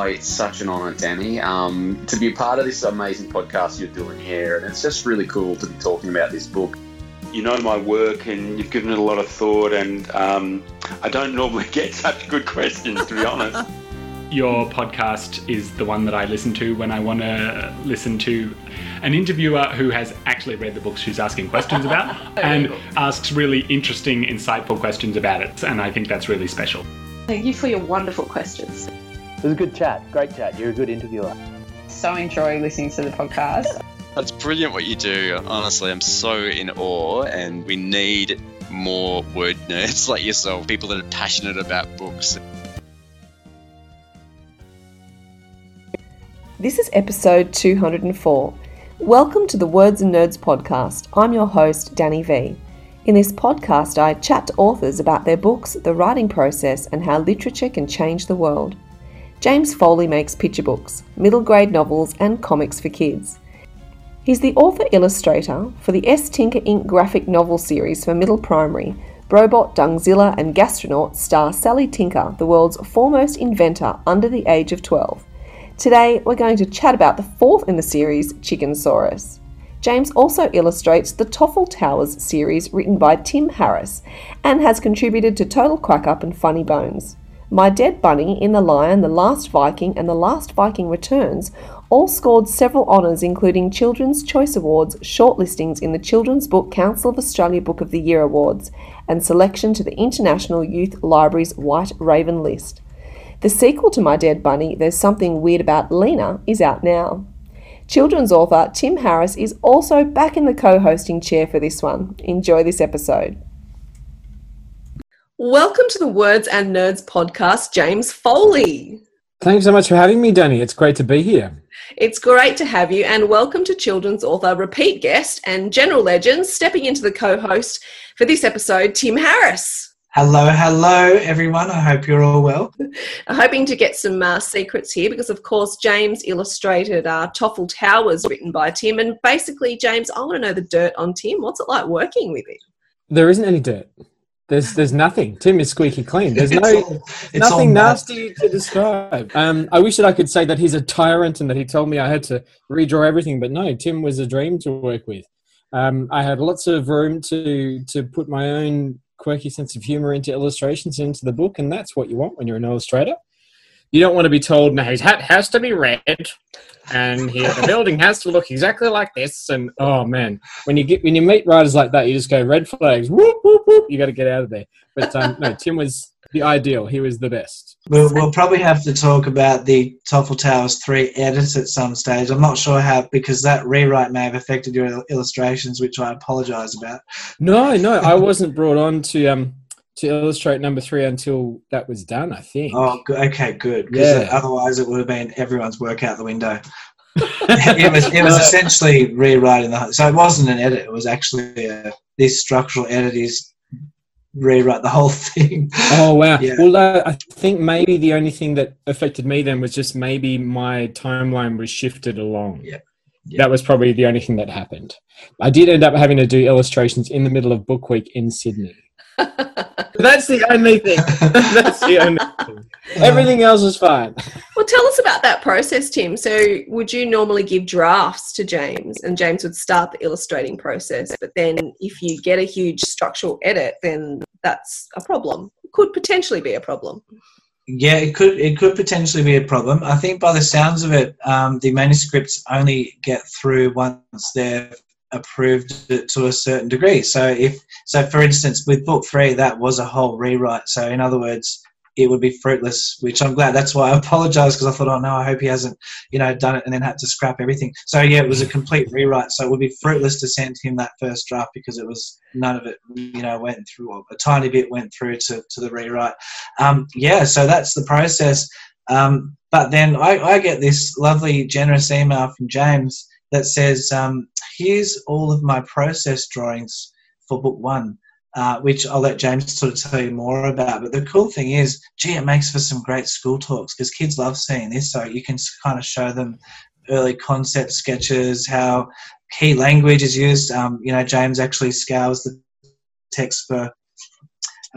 It's such an honour, Danny, um, to be a part of this amazing podcast you're doing here. And it's just really cool to be talking about this book. You know my work and you've given it a lot of thought, and um, I don't normally get such good questions, to be honest. Your podcast is the one that I listen to when I want to listen to an interviewer who has actually read the books she's asking questions about and asks really interesting, insightful questions about it. And I think that's really special. Thank you for your wonderful questions. It was a good chat. Great chat. You're a good interviewer. So enjoy listening to the podcast. That's brilliant what you do. Honestly, I'm so in awe, and we need more word nerds like yourself, people that are passionate about books. This is episode 204. Welcome to the Words and Nerds podcast. I'm your host, Danny V. In this podcast, I chat to authors about their books, the writing process, and how literature can change the world. James Foley makes picture books, middle grade novels, and comics for kids. He's the author illustrator for the S. Tinker Inc. graphic novel series for middle primary. Brobot, Dungzilla, and Gastronaut star Sally Tinker, the world's foremost inventor under the age of 12. Today, we're going to chat about the fourth in the series, Chickensaurus. James also illustrates the Toffle Towers series written by Tim Harris and has contributed to Total Quack Up and Funny Bones. My Dead Bunny, In the Lion, The Last Viking, and The Last Viking Returns all scored several honours, including Children's Choice Awards, shortlistings in the Children's Book Council of Australia Book of the Year Awards, and selection to the International Youth Library's White Raven list. The sequel to My Dead Bunny, There's Something Weird About Lena, is out now. Children's author Tim Harris is also back in the co hosting chair for this one. Enjoy this episode. Welcome to the Words and Nerds podcast, James Foley. Thanks so much for having me, Danny. It's great to be here. It's great to have you, and welcome to children's author, repeat guest, and general legend, stepping into the co host for this episode, Tim Harris. Hello, hello, everyone. I hope you're all well. I'm Hoping to get some uh, secrets here because, of course, James illustrated uh, Toffle Towers written by Tim. And basically, James, I want to know the dirt on Tim. What's it like working with him? There isn't any dirt. There's there's nothing. Tim is squeaky clean. There's no all, nothing nasty to describe. Um, I wish that I could say that he's a tyrant and that he told me I had to redraw everything, but no, Tim was a dream to work with. Um, I had lots of room to to put my own quirky sense of humor into illustrations into the book, and that's what you want when you're an illustrator. You don't want to be told, "No, his hat has to be red, and he, the building has to look exactly like this." And oh man, when you get when you meet writers like that, you just go red flags. Whoop whoop whoop! You got to get out of there. But um, no, Tim was the ideal. He was the best. We'll, we'll probably have to talk about the Toffle Towers 3 edit at some stage. I'm not sure how, because that rewrite may have affected your illustrations, which I apologise about. No, no, I wasn't brought on to um to illustrate number three until that was done, I think. Oh, okay, good. Because yeah. otherwise it would have been everyone's work out the window. it was it was essentially rewriting the so it wasn't an edit it was actually a, this structural edit is rewrite the whole thing. Oh wow! Yeah. Well, uh, I think maybe the only thing that affected me then was just maybe my timeline was shifted along. Yeah. yeah. That was probably the only thing that happened. I did end up having to do illustrations in the middle of book week in Sydney. That's the only thing. That's the only thing. Everything else is fine. Well, tell us about that process, Tim. So, would you normally give drafts to James, and James would start the illustrating process? But then, if you get a huge structural edit, then that's a problem. It Could potentially be a problem. Yeah, it could. It could potentially be a problem. I think, by the sounds of it, um, the manuscripts only get through once they're approved it to a certain degree. So if so, for instance, with book three, that was a whole rewrite. So in other words, it would be fruitless. Which I'm glad. That's why I apologise because I thought, oh no, I hope he hasn't, you know, done it and then had to scrap everything. So yeah, it was a complete rewrite. So it would be fruitless to send him that first draft because it was none of it, you know, went through. A tiny bit went through to to the rewrite. Um, yeah, so that's the process. Um, but then I, I get this lovely, generous email from James that says, um, here's all of my process drawings for book one, uh, which I'll let James sort of tell you more about. But the cool thing is, gee, it makes for some great school talks because kids love seeing this. So you can kind of show them early concept sketches, how key language is used. Um, you know, James actually scours the text for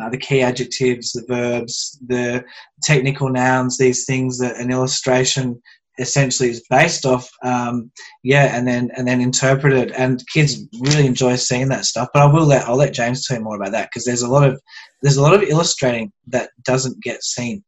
uh, the key adjectives, the verbs, the technical nouns, these things that an illustration essentially is based off um, yeah and then and then interpreted and kids really enjoy seeing that stuff but i will let i'll let james tell you more about that because there's a lot of there's a lot of illustrating that doesn't get seen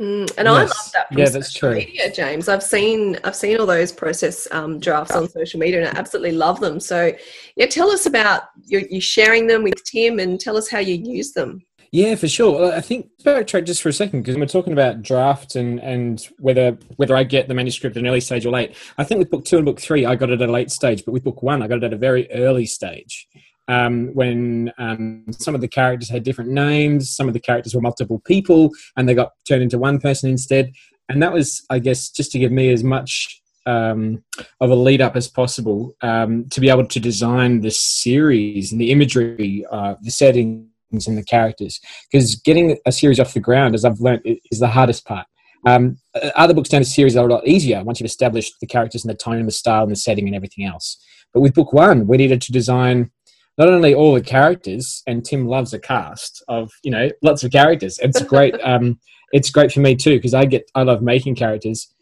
Mm, and I love that from Yeah, that's social true. media, James. I've seen I've seen all those process um, drafts on social media, and I absolutely love them. So, yeah, tell us about you, you sharing them with Tim, and tell us how you use them. Yeah, for sure. I think backtrack just for a second because we're talking about draft and and whether whether I get the manuscript at an early stage or late. I think with book two and book three, I got it at a late stage, but with book one, I got it at a very early stage. Um, when um, some of the characters had different names, some of the characters were multiple people, and they got turned into one person instead. And that was, I guess, just to give me as much um, of a lead up as possible um, to be able to design the series and the imagery, uh, the settings, and the characters. Because getting a series off the ground, as I've learned, is the hardest part. Um, uh, other books down the series are a lot easier once you've established the characters and the tone and the style and the setting and everything else. But with book one, we needed to design not only all the characters, and Tim loves a cast of you know lots of characters. It's great. um, it's great for me too because I get I love making characters.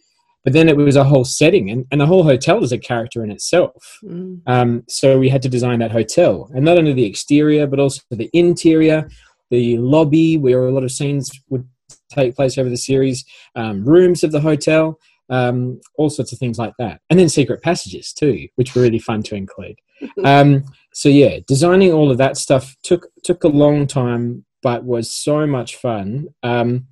But then it was a whole setting, and, and the whole hotel is a character in itself. Mm. Um, so we had to design that hotel, and not only the exterior, but also the interior, the lobby where a lot of scenes would take place over the series, um, rooms of the hotel, um, all sorts of things like that, and then secret passages too, which were really fun to include. Um, so yeah, designing all of that stuff took took a long time, but was so much fun. Um,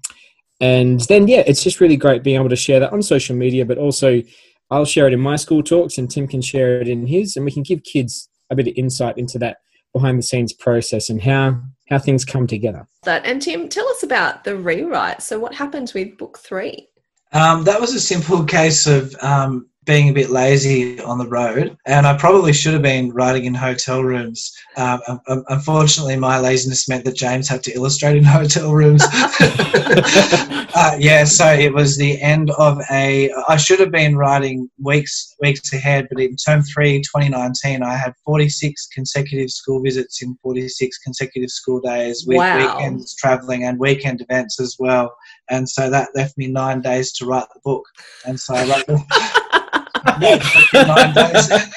and then yeah, it's just really great being able to share that on social media, but also I'll share it in my school talks, and Tim can share it in his, and we can give kids a bit of insight into that behind the scenes process and how how things come together. That and Tim, tell us about the rewrite. So, what happened with book three? Um, that was a simple case of um, being a bit lazy on the road, and I probably should have been writing in hotel rooms. Um, un- un- unfortunately, my laziness meant that James had to illustrate in hotel rooms. uh, yeah, so it was the end of a. I should have been writing weeks weeks ahead, but in term three, 2019, I had 46 consecutive school visits in 46 consecutive school days with Wow. weekends traveling and weekend events as well and so that left me nine days to write the book. And so I wrote the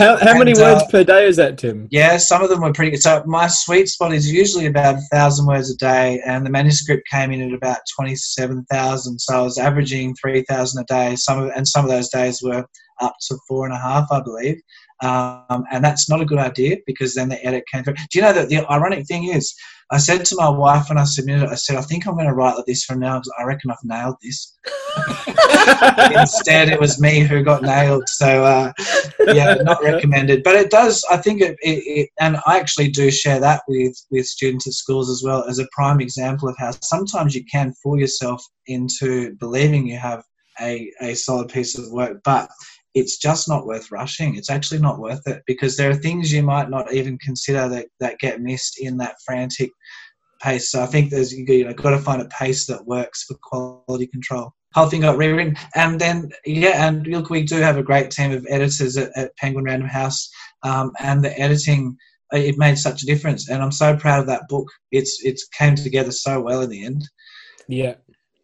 How, how many And, words uh, per day is that, Tim? Yeah, some of them were pretty good. So my sweet spot is usually about a thousand words a day, and the manuscript came in at about twenty-seven thousand. So I was averaging three thousand a day. Some of and some of those days were up to four and a half, I believe. Um, and that's not a good idea because then the edit came through. Do you know that the ironic thing is, I said to my wife when I submitted it, I said, I think I'm going to write like this from now. 'cause I reckon I've nailed this. Instead, it was me who got nailed. So, uh, yeah, not recommended. But it does. I think it, it, it, and I actually do share that with with students at schools as well as a prime example of how sometimes you can fool yourself into believing you have a a solid piece of work, but it's just not worth rushing. It's actually not worth it because there are things you might not even consider that that get missed in that frantic pace. So I think there's you know got to find a pace that works for quality control. Whole thing got rewritten, and then yeah, and look, we do have a great team of editors at, at Penguin Random House, um, and the editing uh, it made such a difference, and I'm so proud of that book. It's it's came together so well in the end. Yeah.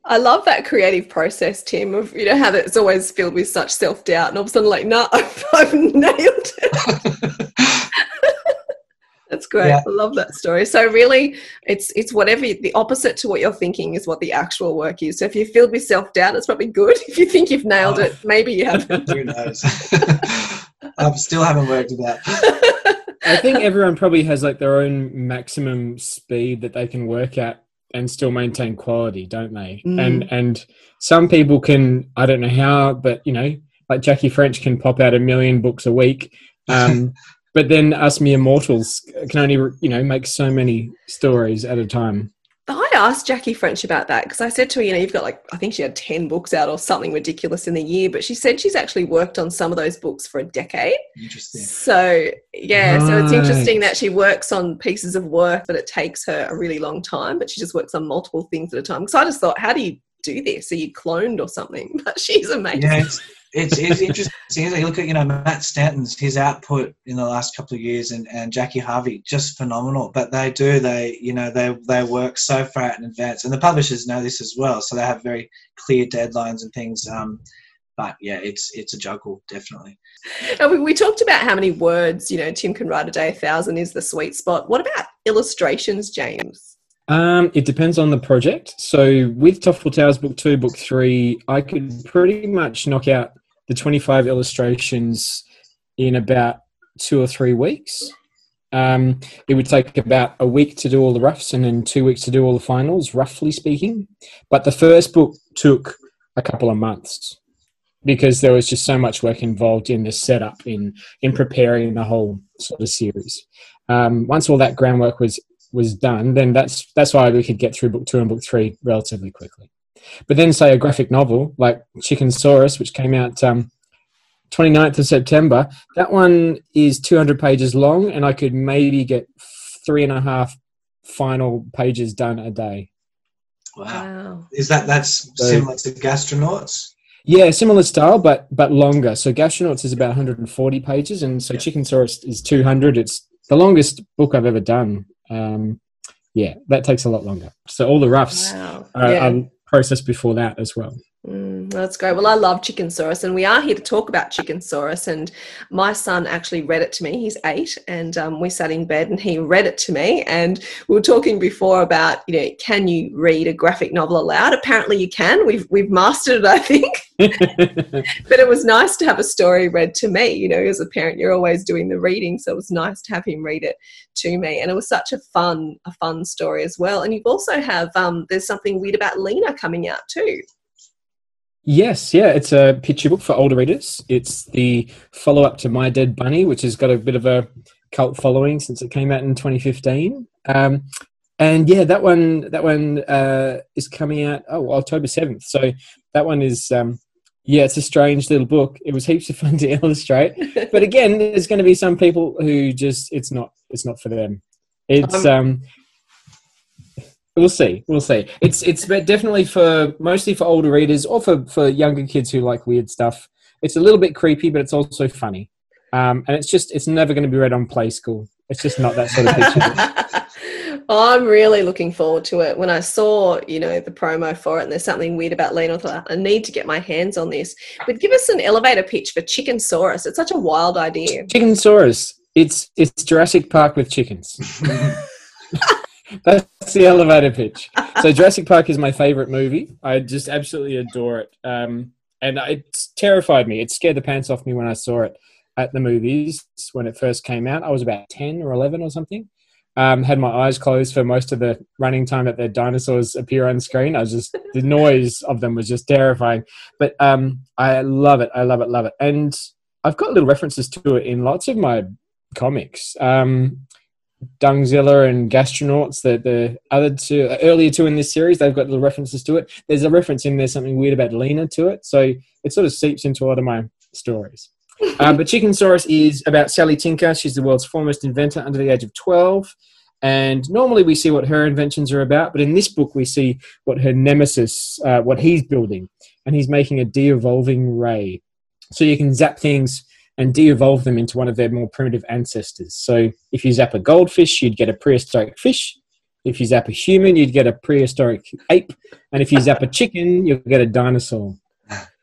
I love that creative process, Tim, of you know how it's always filled with such self doubt, and all of a sudden, like, no, I've, I've nailed it. That's great. Yeah. I love that story. So really, it's it's whatever the opposite to what you're thinking is what the actual work is. So if you're filled with self doubt, it's probably good. If you think you've nailed it, oh, maybe you haven't. Who knows? I still haven't worked it out. I think everyone probably has like their own maximum speed that they can work at and still maintain quality, don't they? Mm. And and some people can I don't know how, but you know, like Jackie French can pop out a million books a week. Um, but then us mere mortals can only you know make so many stories at a time. I asked Jackie French about that because I said to her, you know, you've got like, I think she had 10 books out or something ridiculous in the year, but she said she's actually worked on some of those books for a decade. Interesting. So, yeah, so it's interesting that she works on pieces of work, but it takes her a really long time, but she just works on multiple things at a time. Because I just thought, how do you do this? Are you cloned or something? But she's amazing. Yeah, it's, it's, it's interesting. You look at you know Matt Stanton's his output in the last couple of years, and, and Jackie Harvey just phenomenal. But they do they you know they they work so far out in advance, and the publishers know this as well, so they have very clear deadlines and things. Um, but yeah, it's it's a juggle definitely. And we, we talked about how many words you know Tim can write a day. A thousand is the sweet spot. What about illustrations, James? Um, it depends on the project. So with Toffle Towers Book Two, Book Three, I could pretty much knock out the twenty-five illustrations in about two or three weeks. Um, it would take about a week to do all the roughs and then two weeks to do all the finals, roughly speaking. But the first book took a couple of months because there was just so much work involved in the setup in in preparing the whole sort of series. Um, once all that groundwork was was done, then that's that's why we could get through book two and book three relatively quickly. But then, say a graphic novel like Chickensaurus, which came out um, 29th of September, that one is 200 pages long, and I could maybe get three and a half final pages done a day. Wow. wow. Is that that's so, similar to Gastronauts? Yeah, similar style, but but longer. So Gastronauts is about 140 pages, and so yeah. Chickensaurus is 200. It's the longest book I've ever done. Um, yeah, that takes a lot longer. So all the roughs wow. are, yeah. are processed before that as well. Mm, that's great. Well, I love Chickensaurus, and we are here to talk about Chickensaurus. And my son actually read it to me. He's eight, and um, we sat in bed, and he read it to me. And we were talking before about, you know, can you read a graphic novel aloud? Apparently, you can. We've we've mastered it, I think. but it was nice to have a story read to me. You know, as a parent, you're always doing the reading, so it was nice to have him read it to me. And it was such a fun, a fun story as well. And you've also have um, there's something weird about Lena coming out too. Yes, yeah, it's a picture book for older readers. It's the follow up to My Dead Bunny, which has got a bit of a cult following since it came out in 2015. Um, and yeah, that one that one uh, is coming out oh October 7th. So that one is um, yeah, it's a strange little book. It was heaps of fun to illustrate, but again, there's going to be some people who just it's not it's not for them. It's um, um We'll see. We'll see. It's it's definitely for mostly for older readers or for for younger kids who like weird stuff. It's a little bit creepy, but it's also funny. Um, and it's just it's never going to be read on Play School. It's just not that sort of picture. I'm really looking forward to it. When I saw, you know, the promo for it, and there's something weird about Lena, I thought I need to get my hands on this. But give us an elevator pitch for Chickensaurus. It's such a wild idea. Chickensaurus. It's it's Jurassic Park with chickens. That's the elevator pitch. So Jurassic Park is my favorite movie. I just absolutely adore it. Um, and it terrified me. It scared the pants off me when I saw it at the movies when it first came out. I was about 10 or 11 or something. Um, had my eyes closed for most of the running time that the dinosaurs appear on screen. I was just, the noise of them was just terrifying. But um, I love it. I love it, love it. And I've got little references to it in lots of my comics. Um, Dungzilla and Gastronauts, the, the other two, earlier two in this series, they've got little references to it. There's a reference in there, something weird about Lena to it. So it sort of seeps into a lot of my stories. um, but Chickensaurus is about Sally Tinker. She's the world's foremost inventor under the age of 12. And normally we see what her inventions are about, but in this book we see what her nemesis, uh, what he's building. And he's making a de evolving ray. So you can zap things and de-evolve them into one of their more primitive ancestors. So if you zap a goldfish, you'd get a prehistoric fish. If you zap a human, you'd get a prehistoric ape. And if you zap a chicken, you'll get a dinosaur.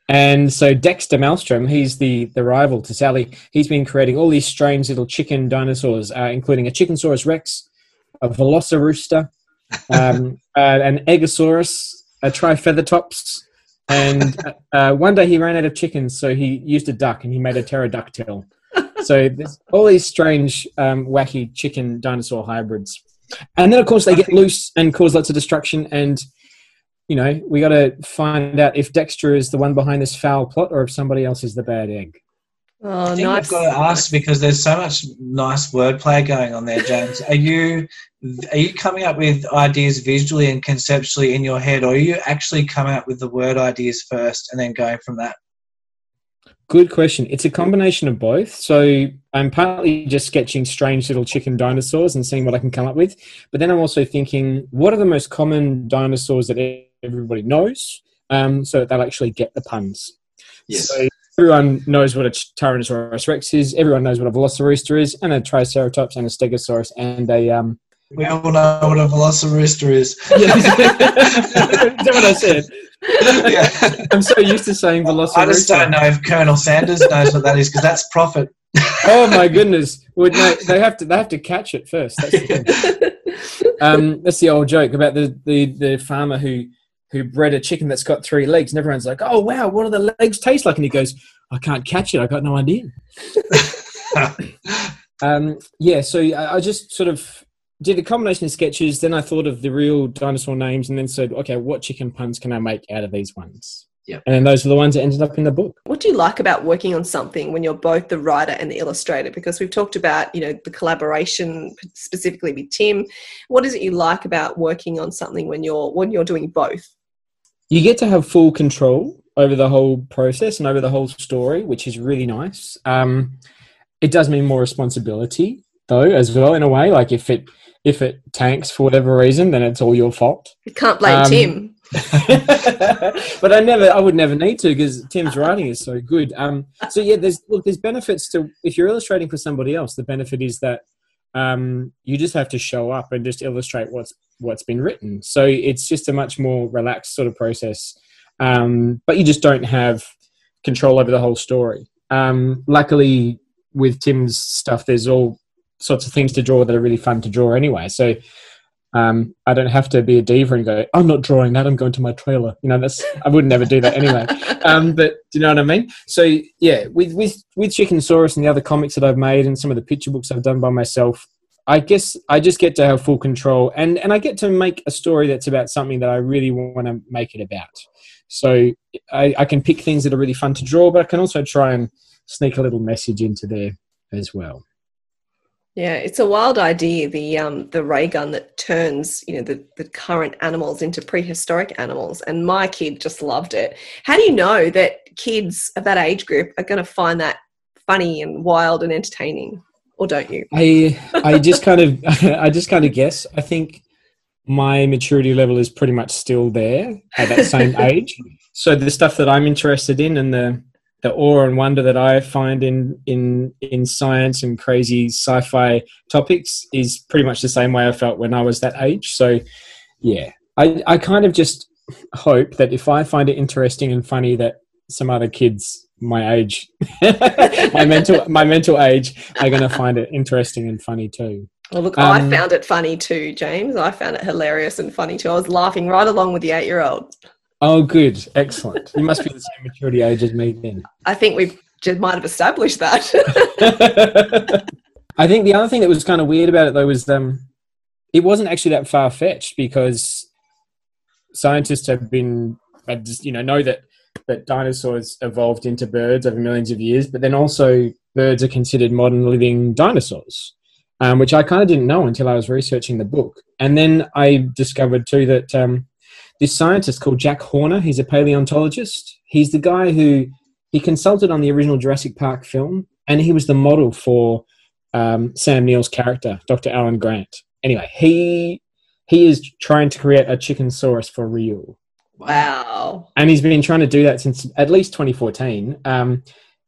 And so Dexter Maelstrom, he's the, the rival to Sally. He's been creating all these strange little chicken dinosaurs, uh, including a Chickensaurus rex, a Velocirooster, um, uh, an Eggosaurus, a Trifeathertops, and uh, one day he ran out of chickens, so he used a duck and he made a pterodactyl. so there's all these strange, um, wacky chicken dinosaur hybrids. And then, of course, they get loose and cause lots of destruction. And, you know, we got to find out if Dexter is the one behind this foul plot or if somebody else is the bad egg. Oh, I think nice. I've got to ask because there's so much nice wordplay going on there, James. Are you are you coming up with ideas visually and conceptually in your head, or are you actually coming up with the word ideas first and then going from that? Good question. It's a combination of both. So I'm partly just sketching strange little chicken dinosaurs and seeing what I can come up with. But then I'm also thinking, what are the most common dinosaurs that everybody knows, um, so that they'll actually get the puns. Yes. So everyone knows what a Tyrannosaurus Rex is. Everyone knows what a Velociraptor is, and a Triceratops, and a Stegosaurus, and a um. We all know what a velociraptor is. is that what I said? yeah. I'm so used to saying Velociraptor. I just don't know if Colonel Sanders knows what that is because that's profit. oh my goodness! Well, no, they have to they have to catch it first. That's the, um, that's the old joke about the, the, the farmer who who bred a chicken that's got three legs, and everyone's like, "Oh wow, what do the legs taste like?" And he goes, "I can't catch it. I got no idea." um, yeah, so I, I just sort of did a combination of sketches. Then I thought of the real dinosaur names, and then said, "Okay, what chicken puns can I make out of these ones?" Yep. And then those are the ones that ended up in the book. What do you like about working on something when you're both the writer and the illustrator? Because we've talked about, you know, the collaboration specifically with Tim. What is it you like about working on something when you're when you're doing both? You get to have full control over the whole process and over the whole story, which is really nice. Um, it does mean more responsibility, though, as well, in a way. Like if it if it tanks for whatever reason, then it's all your fault. You can't blame Um, Tim. but I never, I would never need to because Tim's writing is so good. Um, so yeah, there's look, there's benefits to if you're illustrating for somebody else. The benefit is that um, you just have to show up and just illustrate what's what's been written. So it's just a much more relaxed sort of process. Um, but you just don't have control over the whole story. Um, luckily, with Tim's stuff, there's all sorts of things to draw that are really fun to draw anyway. So um, I don't have to be a diva and go, I'm not drawing that. I'm going to my trailer. You know, that's I would never do that anyway. Um, but do you know what I mean? So yeah, with with with Chickensaurus and the other comics that I've made and some of the picture books I've done by myself, I guess I just get to have full control and and I get to make a story that's about something that I really want to make it about. So I, I can pick things that are really fun to draw, but I can also try and sneak a little message into there as well. Yeah, it's a wild idea. The um, the ray gun that turns you know the, the current animals into prehistoric animals, and my kid just loved it. How do you know that kids of that age group are going to find that funny and wild and entertaining, or don't you? I I just kind of I just kind of guess. I think my maturity level is pretty much still there at that same age. So the stuff that I'm interested in and the the awe and wonder that I find in in in science and crazy sci-fi topics is pretty much the same way I felt when I was that age. So yeah, I I kind of just hope that if I find it interesting and funny that some other kids my age my mental my mental age are going to find it interesting and funny too Well, look, I Um, found it funny too, James. I found it hilarious and funny too. I was laughing right along with the eight year old. Oh good. Excellent. You must be the same maturity age as me then. I think we just might have established that. i think the other thing that was kind of weird about it though was um it wasn't actually that far-fetched because scientists have been you know know that that dinosaurs evolved into birds over millions of years but then also birds are considered modern living dinosaurs um, which i kind of didn't know until i was researching the book. And then i discovered too that um, this scientist called jack horner he's a paleontologist he's the guy who he consulted on the original jurassic park film and he was the model for um, sam neill's character dr alan grant anyway he he is trying to create a chicken saurus for real wow. and he's been trying to do that since at least 2014. Um,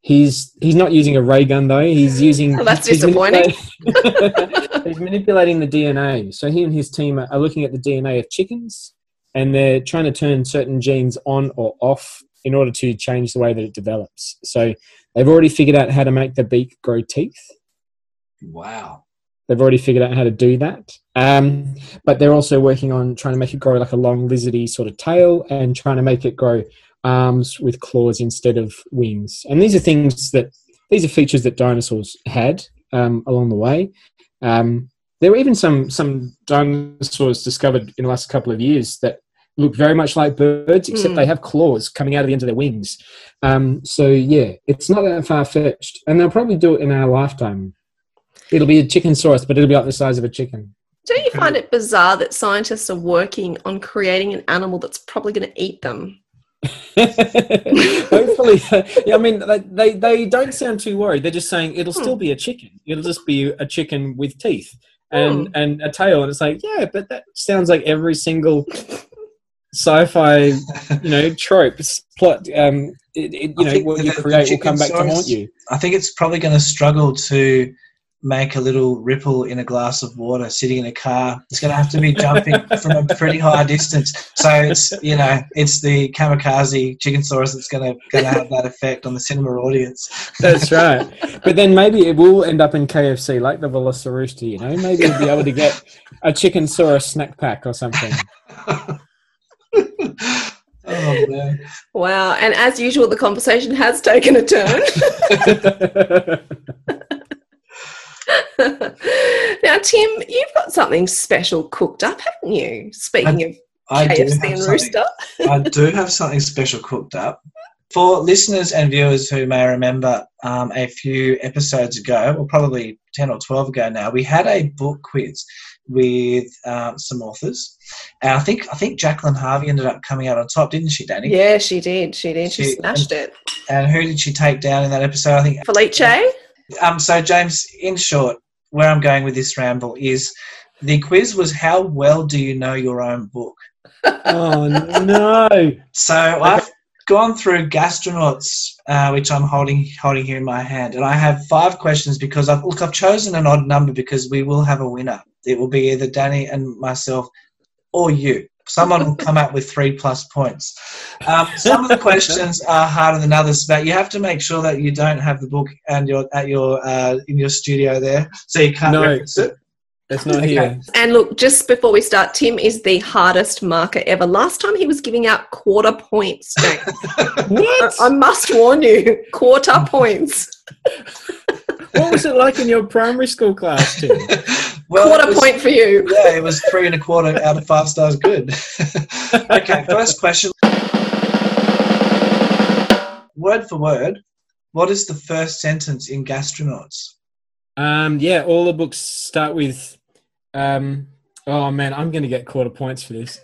he's he's not using a ray gun though. He's using. Well, that's he's disappointing. manipulating- he's manipulating the DNA. So he and his team are looking at the DNA of chickens, and they're trying to turn certain genes on or off in order to change the way that it develops. So they've already figured out how to make the beak grow teeth. Wow. They've already figured out how to do that. Um, but they're also working on trying to make it grow like a long lizardy sort of tail and trying to make it grow arms with claws instead of wings. And these are things that these are features that dinosaurs had um, along the way. Um, there were even some some dinosaurs discovered in the last couple of years that look very much like birds, except Hmm. they have claws coming out of the end of their wings. Um, so yeah, it's not that far fetched, and they'll probably do it in our lifetime. It'll be a chicken saurus, but it'll be like the size of a chicken. Don't you find it bizarre that scientists are working on creating an animal that's probably going to eat them? Hopefully, yeah, I mean, they, they they don't sound too worried. They're just saying it'll still be a chicken. It'll just be a chicken with teeth and Hmm. and a tail. And it's like, yeah, but that sounds like every single sci-fi, you know, tropes, plot. Um, it, it, you I know, what the- you create will come back to haunt you. I think it's probably going to struggle to make a little ripple in a glass of water sitting in a car. It's going to have to be jumping from a pretty high distance. So it's you know it's the kamikaze chicken sauce that's going to going to have that effect on the cinema audience. That's right. But then maybe it will end up in KFC, like the Velocirooster. You know, maybe you'll be able to get a chicken saurus snack pack or something. Oh man. Wow. And as usual, the conversation has taken a turn. now, Tim, you've got something special cooked up, haven't you? Speaking of I KFC and Rooster. I do have something special cooked up. For listeners and viewers who may remember um, a few episodes ago, or probably 10 or 12 ago now, we had a book quiz with um, some authors. And I think I think Jacqueline Harvey ended up coming out on top, didn't she, Danny? Yeah, she did. She did. She, She- smashed it. And who did she take down in that episode? I think. Felice? Um, so, James, in short, where I'm going with this ramble is the quiz was how well do you know your own book? oh no! So I've gone through Gastronauts, uh, which I'm holding holding here in my hand, and I have five questions because I've look I've chosen an odd number because we will have a winner. It will be either Danny and myself, or you. Someone will come out with three plus points. Um, some of the questions are harder than others, but you have to make sure that you don't have the book and you're at your uh, in your studio there, so you can't No. reference it. It's not Okay. here. And look, just before we start, Tim is the hardest marker ever. Last time he was giving out quarter points, James. What? I must warn you, quarter points. what was it like in your primary school class, Tim? Well, it quarter was- point for you. Yeah, it was three and a quarter out of five stars. Good. okay, first question. Word for word, what is the first sentence in Gastronauts? Um, yeah, all the books start with. Um, oh man, I'm going to get quarter points for this.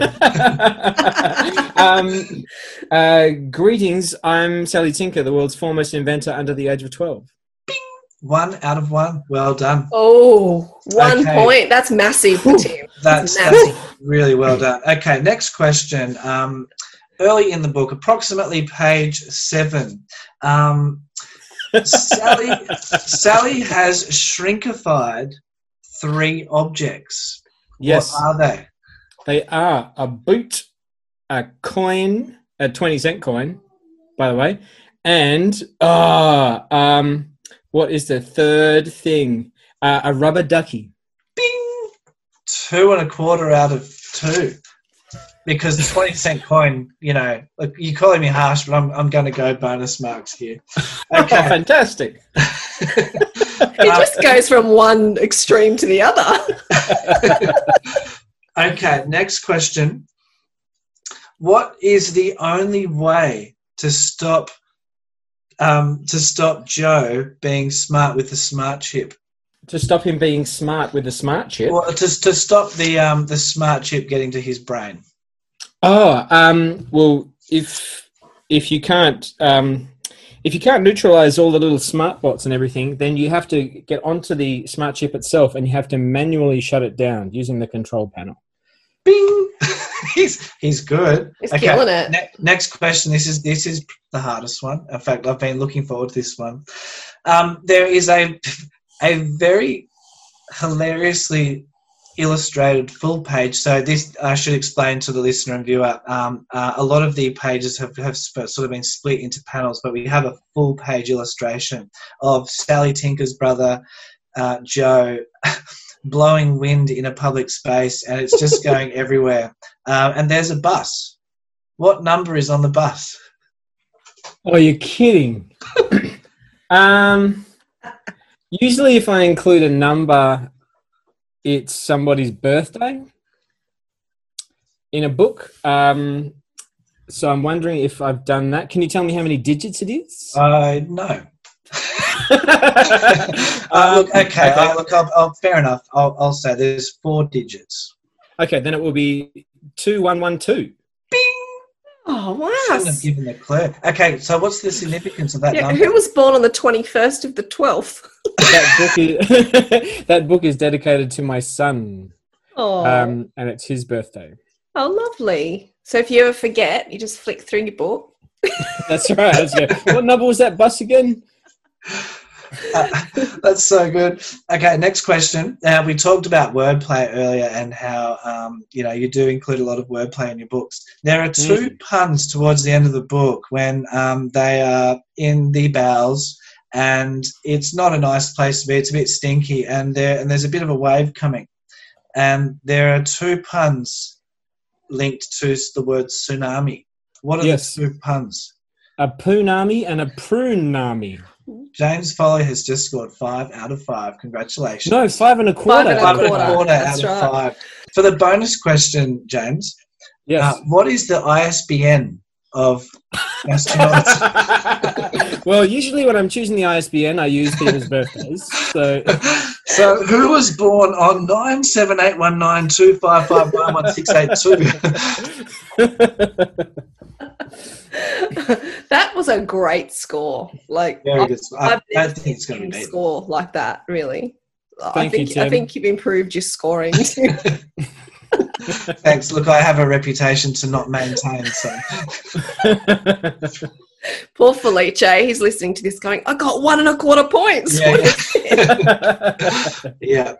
um, uh, greetings, I'm Sally Tinker, the world's foremost inventor under the age of 12. One out of one. Well done. Oh, one Okay. point. That's massive for Tim. That's, Massive. that's really well done. Okay, next question. Um, early in the book, approximately page seven. Um, Sally, Sally has shrinkified three objects. Yes, What are they? they are a boot, a coin, a 20 cent coin, by the way, and ah, um, what is the third thing? Uh, a rubber ducky. Bing! Two and a quarter out of two. Because the 20 cent coin, you know, look, you're calling me harsh, but I'm, I'm going to go bonus marks here. Oh, Okay. fantastic. It just goes from one extreme to the other. okay, next question. What is the only way to stop um, to stop Joe being smart with the smart chip? To stop him being smart with the smart chip. Well, to, to stop the um, the smart chip getting to his brain. Oh, um, well, if if you can't um, if you can't neutralize all the little smart bots and everything, then you have to get onto the smart chip itself, and you have to manually shut it down using the control panel. Bing! he's he's good. He's killing it. Ne- next question. This is this is the hardest one. In fact, I've been looking forward to this one. Um, there is a a very hilariously illustrated full page. So this I should explain to the listener and viewer. Um, uh, a lot of the pages have, have sp- sort of been split into panels, but we have a full page illustration of Sally Tinker's brother uh, Joe. blowing wind in a public space and it's just going everywhere um, and there's a bus what number is on the bus Oh, you're kidding. um, usually, if I include a number, it's somebody's birthday in a book. Um, so I'm wondering if I've done that. Can you tell me how many digits it is? uh, no uh, look, okay, Um, uh, look, I'll, I'll, fair enough. I'll, I'll say there's four digits. Okay, then it will be two one one two. Bing! Oh, wow. Shouldn't have given the clue. Okay, so what's the significance of that Yeah, number? who was born on the 21st of the 12th? That book is that book is dedicated to my son, Oh, um, and it's his birthday. Oh, lovely. So if you ever forget, you just flick through your book. That's right. Let's. What number was that bus again? That's so good. Okay, next question. Now we talked about wordplay earlier and how um, you know you do include a lot of wordplay in your books. There are two puns towards the end of the book when um, they are in the bowels, and it's not a nice place to be. It's a bit stinky, and there and there's a bit of a wave coming, and there are two puns linked to the word tsunami. What are Yes. the two puns? A punami and a prunami. James Foley has just scored five out of five. Congratulations. No, five and a quarter. and a Five and a quarter. quarter That's out of five. For the bonus question, James, Yes. uh, what is the ISBN of Gastronauts? well, usually when I'm choosing the ISBN, I use people's birthdays. So so, who was born on nine seven eight one nine two five five nine one six eight two? that was a great score. Like Very good. I, I've I never think it's going to seen be a score like that. Really, I Thank you, think I think you've improved your scoring. too. Thanks. Look, I have a reputation to not maintain, so Poor Felice, he's listening to this, going, "I got one and a quarter points." yeah, yeah.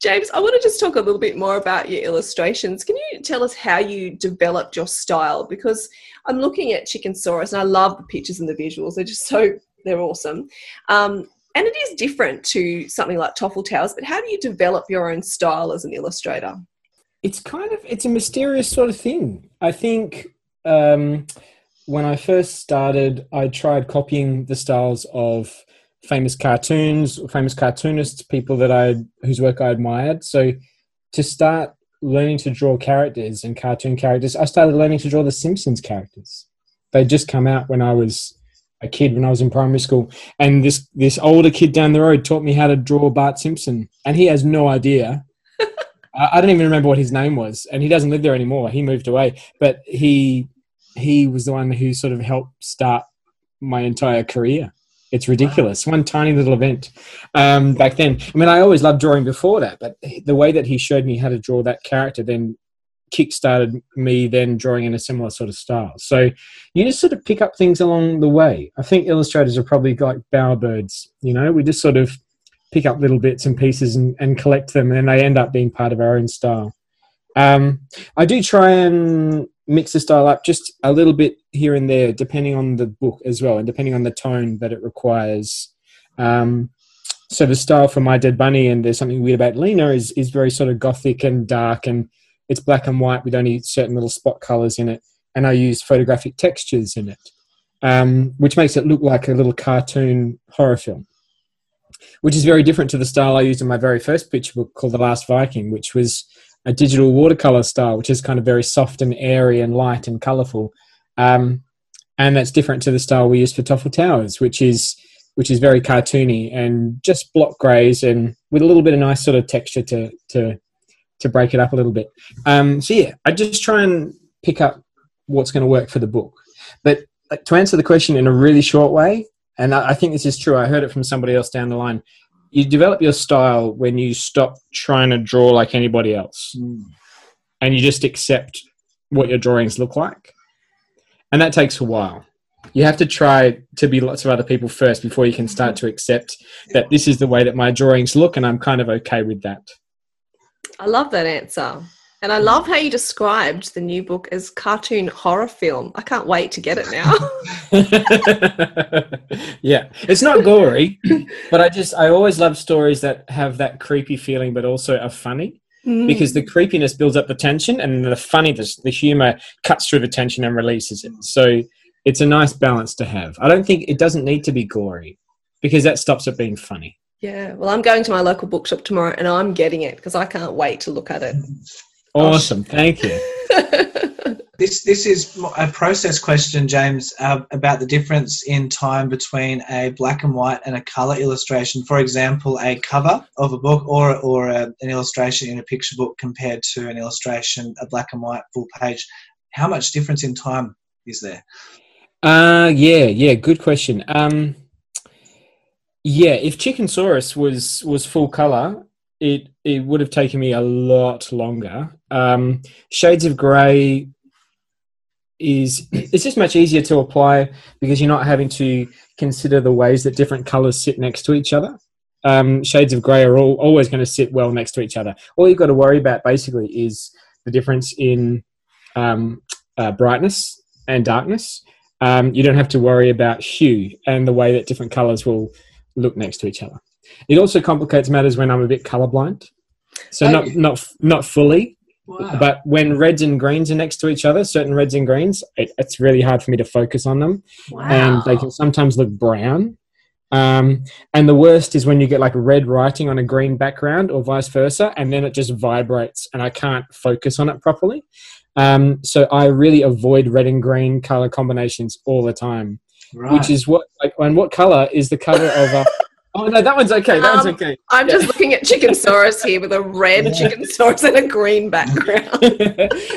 James, I want to just talk a little bit more about your illustrations. Can you tell us how you developed your style? Because I'm looking at Chickensaurus and I love the pictures and the visuals. They're just so they're awesome. Um, and it is different to something like Toffle Towers, but how do you develop your own style as an illustrator? it's kind of it's a mysterious sort of thing. I think um, when I first started, I tried copying the styles of famous cartoons, famous cartoonists, people that I whose work I admired. So to start learning to draw characters and cartoon characters, I started learning to draw the Simpsons characters. They just come out when I was a kid when I was in primary school, and this this older kid down the road taught me how to draw Bart Simpson, and he has no idea I I don't even remember what his name was, and he doesn't live there anymore. He moved away, but he he was the one who sort of helped start my entire career. It's ridiculous. One tiny little event um, back then. I mean, I always loved drawing before that, but the way that he showed me how to draw that character then kick-started me then drawing in a similar sort of style. So you just sort of pick up things along the way. I think illustrators are probably like bowerbirds. You know, we just sort of pick up little bits and pieces and, and collect them, and they end up being part of our own style. Um, I do try and mix the style up just a little bit here and there, depending on the book as well, and depending on the tone that it requires. Um, so the style for My Dead Bunny and There's Something Weird About Lena is, is very sort of gothic and dark, and it's black and white with only certain little spot colors in it, and I use photographic textures in it, um, which makes it look like a little cartoon horror film which is very different to the style I used in my very first picture book called The Last Viking, which was a digital watercolor style, which is kind of very soft and airy and light and colorful. Um, and that's different to the style we use for Toffle Towers, which is which is very cartoony and just block grays and with a little bit of nice sort of texture to to to break it up a little bit. Um, so yeah, I just try and pick up what's going to work for the book. But to answer the question in a really short way, and I I think this is true. I heard it from somebody else down the line. You develop your style when you stop trying to draw like anybody else, mm. and you just accept what your drawings look like, and that takes a while. You have to try to be lots of other people first before you can start to accept that this is the way that my drawings look, and I'm kind of okay with that. I love that answer. And I love how you described the new book as cartoon horror film. I can't wait to get it now. yeah, it's not gory, but I just I always love stories that have that creepy feeling, but also are funny mm. because the creepiness builds up the tension, and the funny funniness, the humor cuts through the tension and releases it. So it's a nice balance to have. I don't think it doesn't need to be gory because that stops it being funny. yeah, well, I'm going to my local bookshop tomorrow and I'm getting it because I can't wait to look at it. Awesome, thank you. This this is a process question, James, uh, about the difference in time between a black and white and a color illustration. For example, a cover of a book or or a, an illustration in a picture book compared to an illustration, a black and white full page. How much difference in time is there? Uh yeah, yeah, good question. Um yeah, if Chickensaurus was was full color, it it would have taken me a lot longer. Um, Shades of Grey is it's just much easier to apply because you're not having to consider the ways that different colors sit next to each other. Um, shades of grey are all, always going to sit well next to each other. All you've got to worry about basically is the difference in um, uh, brightness and darkness. Um, you don't have to worry about hue and the way that different colors will look next to each other. It also complicates matters when I'm a bit colorblind. So not not not fully, Wow. but when reds and greens are next to each other, certain reds and greens, it, it's really hard for me to focus on them, and they can sometimes look brown. Um, and the worst is when you get like red writing on a green background, or vice versa, and then it just vibrates, and I can't focus on it properly. Um, so I really avoid red and green color combinations all the time, right. which is what like, and what color is the cover of a? Oh no, that one's okay. That one's Um, okay. I'm just looking at Chickensaurus here with a red Chickensaurus and a green background.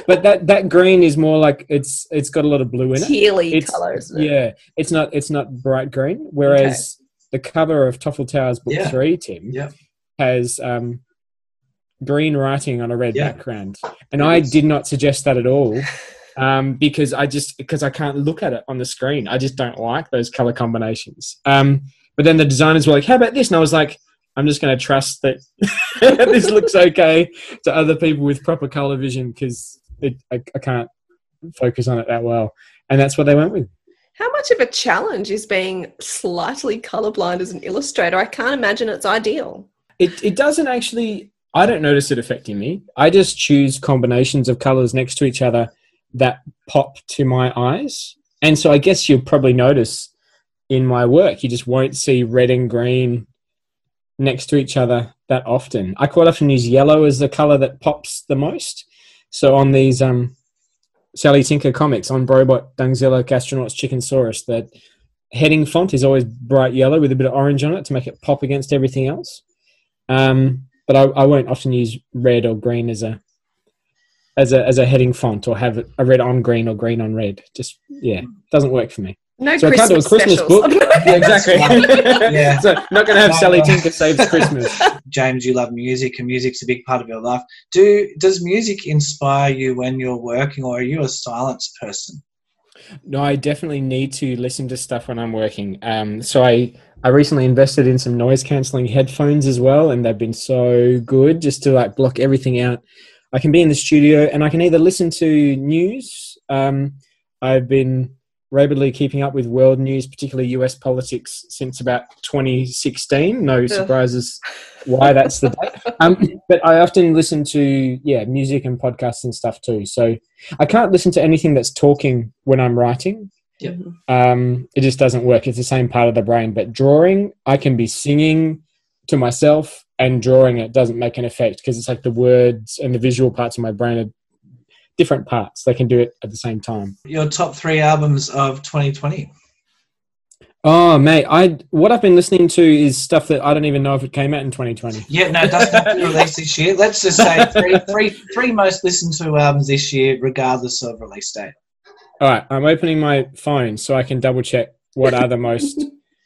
but that that green is more like it's it's got a lot of blue in it. Tealy It's- colour, isn't it? Yeah, it's not it's not bright green. Whereas the cover of Toffle Towers Book Yeah. Three, Tim, Yep. has um, green writing on a red Yeah. background, and I did not suggest that at all. Um, because I just because I can't look at it on the screen, I just don't like those color combinations. Um, but then the designers were like, "How about this?" And I was like, "I'm just going to trust that this looks okay to other people with proper color vision because I, I can't focus on it that well." And that's what they went with. How much of a challenge is being slightly colorblind as an illustrator? I can't imagine it's ideal. It it doesn't actually. I don't notice it affecting me. I just choose combinations of colors next to each other that pop to my eyes, and so I guess you'll probably notice in my work you just won't see red and green next to each other that often. I quite often use yellow as the color that pops the most. So on these um, Sally Tinker comics on Brobot, Dungzilla, Gastronauts, Chickensaurus, that heading font is always bright yellow with a bit of orange on it to make it pop against everything else. Um, but I, I won't often use red or green as a as a as a heading font or have a red on green or green on red. Just yeah, doesn't work for me. No So I can't do a Christmas, Christmas book. Yeah, exactly. Yeah. so not going to have No, Sally no. Tinker saves Christmas. James, you love music, and music's a big part of your life. Do does music inspire you when you're working, or are you a silence person? No, I definitely need to listen to stuff when I'm working. Um, so I I recently invested in some noise cancelling headphones as well, and they've been so good just to like block everything out. I can be in the studio and I can either listen to news. Um, I've been rapidly keeping up with world news, particularly US politics, since about 2016. No surprises why that's the date. Um, but I often listen to yeah music and podcasts and stuff too. So I can't listen to anything that's talking when I'm writing. Yep. Um, it just doesn't work. It's the same part of the brain. But drawing, I can be singing to myself and drawing it doesn't make an effect because it's like the words and the visual parts of my brain are different parts. They can do it at the same time. Your top three albums of 2020. Oh, mate, I what I've been listening to is stuff that I don't even know if it came out in 2020. Yeah, no, it doesn't have to be released this year. Let's just say three, three, three most listened to albums this year, regardless of release date. All right, I'm opening my phone so I can double check what are the most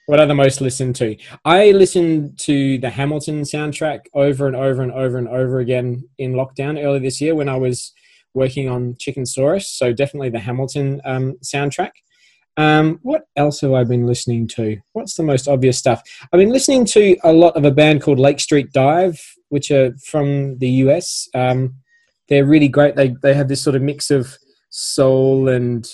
what are the most listened to. I listened to the Hamilton soundtrack over and over and over and over again in lockdown earlier this year when I was working on Chickensaurus. So definitely the Hamilton um, soundtrack. Um, what else have I been listening to? What's the most obvious stuff? I've been listening to a lot of a band called Lake Street Dive, which are from the US. Um, they're really great. They they have this sort of mix of soul and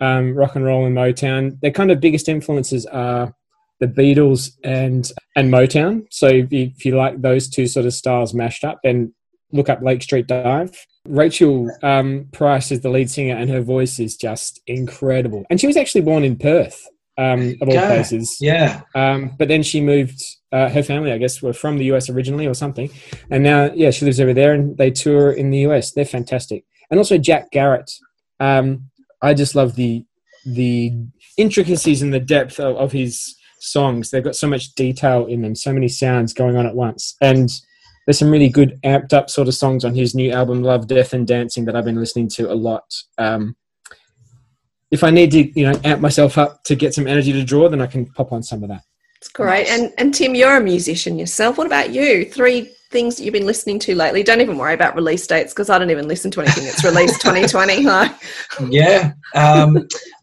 um, rock and roll and Motown. Their kind of biggest influences are the Beatles and and Motown. So if you, if you like those two sort of styles mashed up, then look up Lake Street Dive. Rachael um, Price is the lead singer, and her voice is just incredible. And she was actually born in Perth, um, of all Go. places. Yeah. Um, but then she moved. Uh, her family, I guess, were from the US originally or something, and now, yeah, she lives over there, and they tour in the US. They're fantastic, and also Jack Garratt. Um, I just love the the intricacies and the depth of, of his songs. They've got so much detail in them, so many sounds going on at once, and there's some really good amped up sort of songs on his new album, Love, Death, and Dancing, that I've been listening to a lot. Um, if I need to, you know, amp myself up to get some energy to draw, then I can pop on some of that. It's great. And and Tim, you're a musician yourself. What about you? Three things that you've been listening to lately? Don't even worry about release dates because I don't even listen to anything that's released 2020. Like, yeah, um,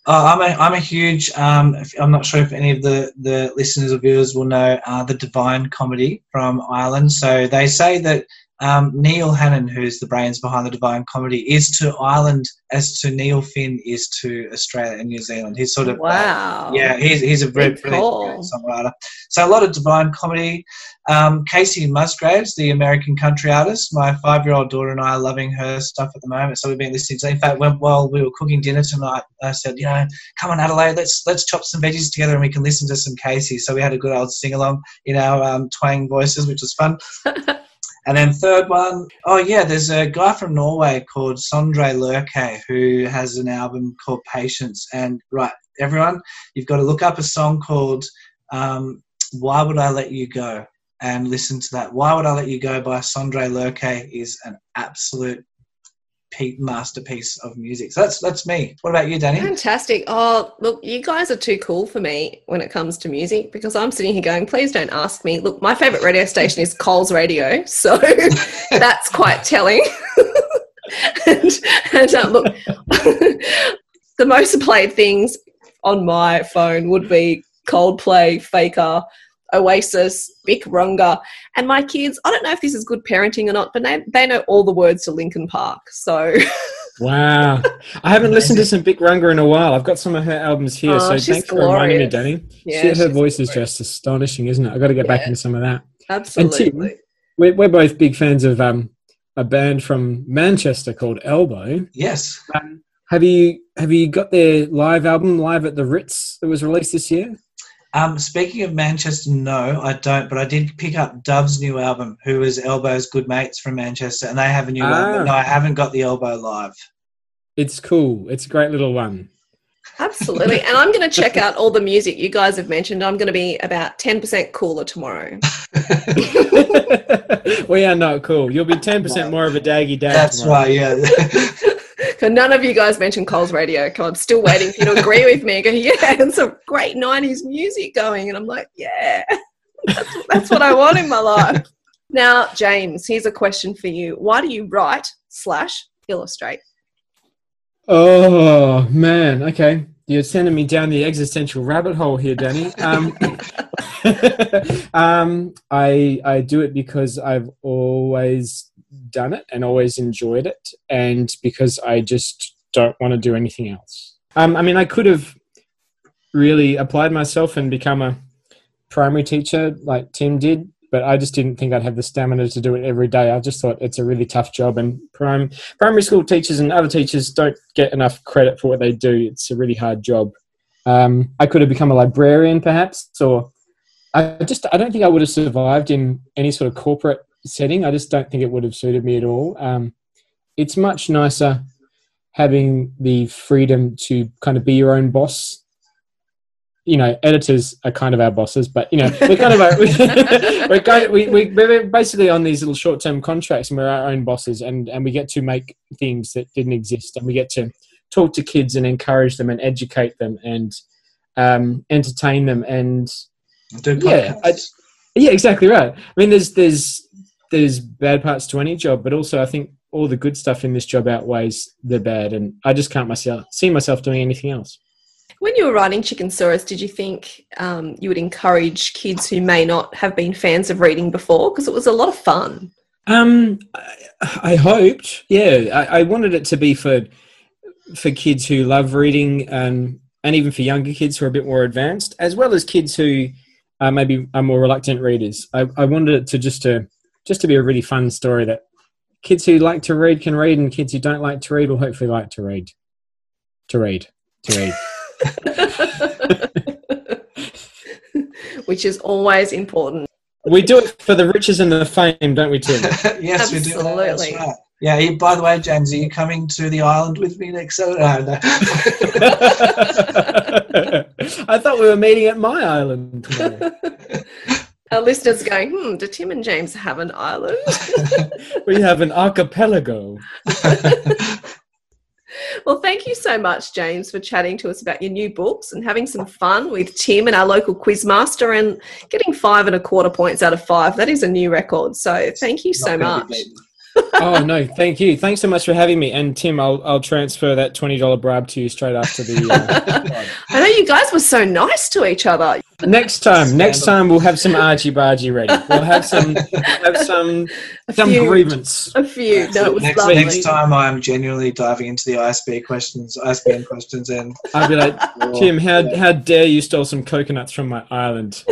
uh, I'm a I'm a huge. Um, I'm not sure if any of the the listeners or viewers will know uh, the Divine Comedy from Ireland. So they say that um, Neil Hannon, who's the brains behind the Divine Comedy, is to Ireland as to Neil Finn is to Australia and New Zealand. He's sort of uh, wow. yeah, he's, he's a very brilliant songwriter. So a lot of divine comedy. Um, Kacey Musgraves, the American country artist, my five-year-old daughter and I are loving her stuff at the moment. So we've been listening to. In fact, when, while we were cooking dinner tonight, I said, you know, come on Adelaide, let's let's chop some veggies together and we can listen to some Kacey. So we had a good old sing-along in our um, twang voices, which was fun. And then third one, oh yeah, there's a guy from Norway called Sondre Lerche who has an album called Patience. And right, everyone, you've got to look up a song called um, "Why Would I Let You Go" and listen to that. "Why Would I Let You Go" by Sondre Lerche is an absolute masterpiece of music. So that's that's me. What about you, Danny? Fantastic. Oh, look, you guys are too cool for me when it comes to music because I'm sitting here going, please don't ask me. Look, my favorite radio station is Coles Radio, so that's quite telling. and and uh, look, the most played things on my phone would be Coldplay, Faker, Oasis, Bic Runga, and my kids. I don't know if this is good parenting or not, but they, they know all the words to Linkin Park. So Wow. I haven't listened to some Bic Runga in a while. I've got some of her albums here, Oh, so she's thanks for reminding me, glorious. Danny. Yeah, She- her she's voice is just astonishing, isn't it? I've got to get back into some of that. absolutely. And Tim, We're, we're both big fans of um, a band from Manchester called Elbow. Yes. Um, have you have you got their live album live at the Ritz that was released this year? Um, speaking of Manchester, no, I don't. But I did pick up Doves' new album, who is Elbow's good mates from Manchester, and they have a new Ah. album. No, I haven't got the Elbow live. It's cool. It's a great little one. Absolutely. And I'm going to check out all the music you guys have mentioned. I'm going to be about 10% cooler tomorrow. we are not cool. You'll be ten percent more of a daggy dad. That's tomorrow. right. Yeah. But none of you guys mentioned Coles Radio. Come I'm still waiting for you to agree with me. Go, yeah, and some great 90s music going. And I'm like, yeah, that's, that's what I want in my life. Now, James, here's a question for you. Why do you write slash illustrate? Oh man, okay. You're sending me down the existential rabbit hole here, Danny. Um, um, I I do it because I've always done it and always enjoyed it, and because I just don't want to do anything else. Um, I mean, I could have really applied myself and become a primary teacher like Tim did, but I just didn't think I'd have the stamina to do it every day. I just thought it's a really tough job, and prime primary school teachers and other teachers don't get enough credit for what they do. It's a really hard job. Um, I could have become a librarian, perhaps, or I just I don't think I would have survived in any sort of corporate setting. I just don't think it would have suited me at all. Um, it's much nicer having the freedom to kind of be your own boss. You know, editors are kind of our bosses, but you know, we're kind of our, we're kind of, we, we we're basically on these little short-term contracts, and we're our own bosses, and and we get to make things that didn't exist, and we get to talk to kids and encourage them and educate them and um, entertain them and Do Yeah, I- yeah, exactly right. I mean, there's there's there's bad parts to any job, but also I think all the good stuff in this job outweighs the bad, and I just can't myself see myself doing anything else. When you were writing Chickensaurus, did you think um, you would encourage kids who may not have been fans of reading before? Because it was a lot of fun. Um, I, I hoped, yeah, I, I wanted it to be for for kids who love reading, and and even for younger kids who are a bit more advanced, as well as kids who uh, maybe are more reluctant readers. I, I wanted it to just to just to be a really fun story that kids who like to read can read, and kids who don't like to read will hopefully like to read. To read, to read. Which is always important. we do it for the riches and the fame, don't we, Tim? yes, we do. That's Absolutely. right. Yeah. you- By the way, James, are you coming to the island with me next Saturday? Oh, no, no. I thought we were meeting at my island tomorrow. Our listeners are going, hmm, do Tim and James have an island? we have an archipelago. well, Well, thank you so much, James, for chatting to us about your new books and having some fun with Tim and our local quizmaster and getting five and a quarter points out of five. That is a new record. So thank you so Not gonna much. Be beaten. oh no, thank you. Thanks so much for having me. And Tim, I'll I'll transfer that twenty dollar bribe to you straight after the. Uh, I know you guys were so nice to each other. next time, next time we'll have some argy bargy ready. We'll have some we'll have some A some few. grievance. A few. No, it was next, lovely. next time, I'm genuinely diving into the ISB questions, ISBN questions, and I'll be like, Tim, how how dare you steal some coconuts from my island?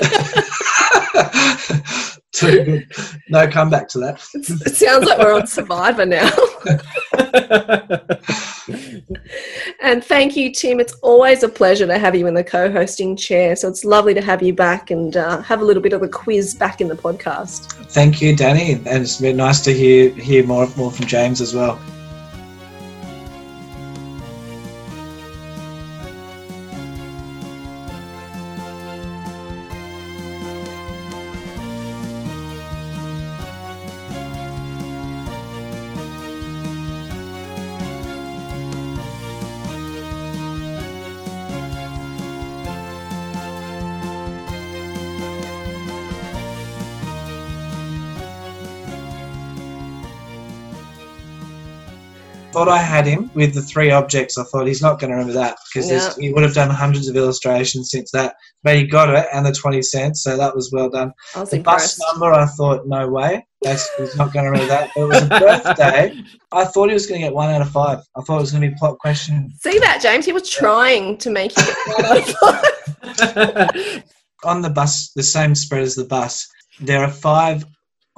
good. No comeback to that. It sounds like we're on Survivor now. and thank you, Tim. It's always a pleasure to have you in the co hosting chair. So it's lovely to have you back and uh, have a little bit of a quiz back in the podcast. Thank you, Danny, and it's been nice to hear hear more more from James as well. Thought I had him with the three objects. I thought he's not going to remember that because Yeah. he would have done hundreds of illustrations since that. But he got it and the twenty cents, so that was well done. I was The bus number, I thought, no way. That's he's not going to remember that. But it was a birthday. I thought he was going to get one out of five. I thought it was going to be plot question. See that, James? He was trying to make you get one out of five. On the bus, the same spread as the bus, there are five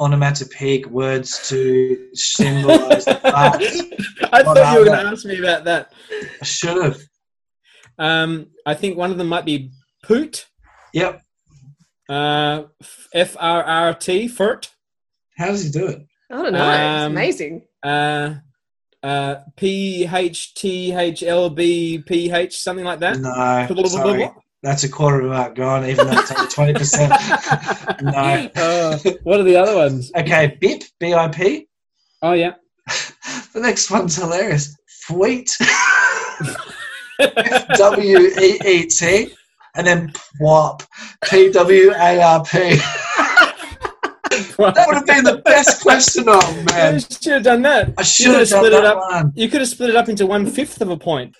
onomatopoeic words to symbolize the bus. I Well, thought you were going to ask me about that. I should have. Um, I think one of them might be poot. Yep. Uh, F R R T, furt. How does he do it? I don't know. it's Um, amazing. Uh, uh, P H T H L B P H, something like that. No, sorry. That's a quarter of a mark gone, even though it's only twenty percent. no. Uh, what are the other ones? Okay, BIP, B-I-P. Oh yeah. The next one's hilarious. Fweet. W-E-E-T. And then PWAP. P-W-A-R-P. That would have been the best question. Oh, You should have done that. I should have have done split that it up. one. You could have split it up into one fifth of a point.